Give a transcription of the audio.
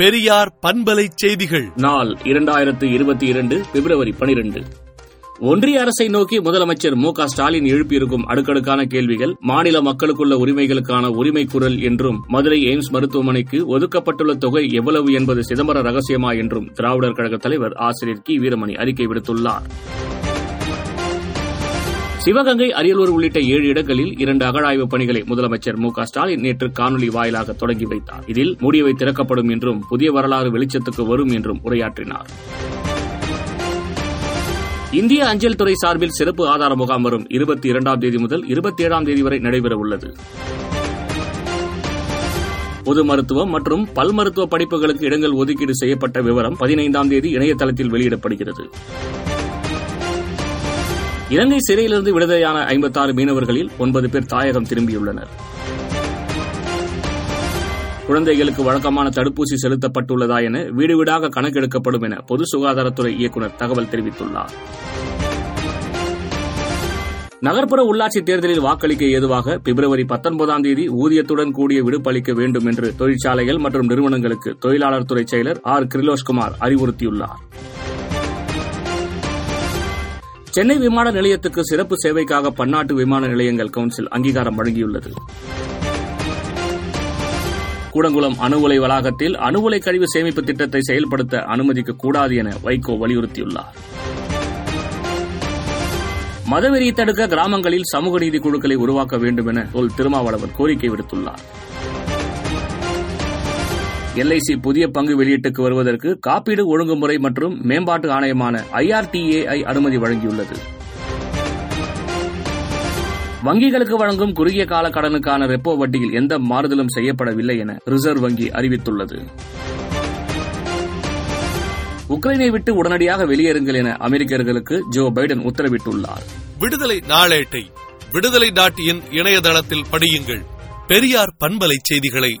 பெரியார் பண்பலை செய்திகள். நாள் இரண்டாயிரத்து இருபத்தி இரண்டு பிப்ரவரி பனிரெண்டு. ஒன்றிய அரசை நோக்கி முதலமைச்சர் மு க ஸ்டாலின் எழுப்பியிருக்கும் அடுக்கடுக்கான கேள்விகள் மாநில மக்களுக்குள்ள உரிமைகளுக்கான உரிமை குரல் என்றும் மதுரை எய்ம்ஸ் மருத்துவமனைக்கு ஒதுக்கப்பட்டுள்ள தொகை எவ்வளவு என்பது சிதம்பர ரகசியமா என்றும் திராவிடர் கழக தலைவர் ஆசிரியர் கி. வீரமணி அறிக்கை விடுத்துள்ளார். சிவகங்கை அரியலூர் உள்ளிட்ட ஏழு இடங்களில் இரண்டு அகழாய்வு பணிகளை முதலமைச்சர் மு க ஸ்டாலின் நேற்று காணொலி வாயிலாக தொடங்கி வைத்தார். இதில் மூடியவை திறக்கப்படும் என்றும் புதிய வரலாறு வெளிச்சத்துக்கு வரும் என்றும் உரையாற்றினார். இந்திய அஞ்சல் துறை சார்பில் சிறப்பு ஆதார முகாம் வரும் இருபத்தி இரண்டாம் தேதி முதல் இருபத்தி ஏழாம் தேதி வரை நடைபெற உள்ளது. பொது மருத்துவம் மற்றும் பல் மருத்துவ படிப்புகளுக்கு இடங்கள் ஒதுக்கீடு செய்யப்பட்ட விவரம் பதினைந்தாம் தேதி இணையதளத்தில் வெளியிடப்படுகிறது. இலங்கை சிறையிலிருந்து விடுதலையான ஐம்பத்தாறு மீனவர்களில் ஒன்பது பேர் தாயகம் திரும்பியுள்ளனர். குழந்தைகளுக்கு வழக்கமான தடுப்பூசி செலுத்தப்பட்டுள்ளதா என வீடு வீடாக கணக்கெடுக்கப்படும் என பொது சுகாதாரத்துறை இயக்குநர் தகவல் தெரிவித்துள்ளார். நகர்ப்புற உள்ளாட்சி தேர்தலில் வாக்களிக்க ஏதுவாக பிப்ரவரி பத்தொன்பதாம் தேதி ஊதியத்துடன் கூடிய விடுப்பு அளிக்க வேண்டும் என்று தொழிற்சாலைகள் மற்றும் நிறுவனங்களுக்கு தொழிலாளர் துறை செயலர் ஆர் கிரிலோஷ்குமார் அறிவுறுத்தியுள்ளார். சென்னை விமான நிலையத்துக்கு சிறப்பு சேவைக்காக பன்னாட்டு விமான நிலையங்கள் கவுன்சில் அங்கீகாரம் வழங்கியுள்ளது. கூடங்குளம் அணு உலை வளாகத்தில் அணு உலை கழிவு சேமிப்பு திட்டத்தை செயல்படுத்த அனுமதிக்க கூடாது என வைகோ வலியுறுத்தியுள்ளார். மதவெறியை தடுக்க கிராமங்களில் சமூக நீதி குழுக்களை உருவாக்க வேண்டும் என தொல் திருமாவளவன் கோரிக்கை விடுத்துள்ளார். எல்ஐசி புதிய பங்கு வெளியீட்டுக்கு வருவதற்கு காப்பீடு ஒழுங்குமுறை மற்றும் மேம்பாட்டு ஆணையமான ஐஆர்டிஏஐ அனுமதி வழங்கியுள்ளது. வங்கிகளுக்கு வழங்கும் குறுகிய கால கடனுக்கான ரெப்போ வட்டியில் எந்த மாறுதலும் செய்யப்படவில்லை என ரிசர்வ் வங்கி அறிவித்துள்ளது. உக்ரைனை விட்டு உடனடியாக வெளியேறுங்கள் என அமெரிக்கர்களுக்கு ஜோ பைடன் உத்தரவிட்டுள்ளார். விடுதலை நாளேட்டை விடுதலை டாட் இன் இணையதளத்தில் படியுங்கள். பெரியார் பண்பலை செய்திகளை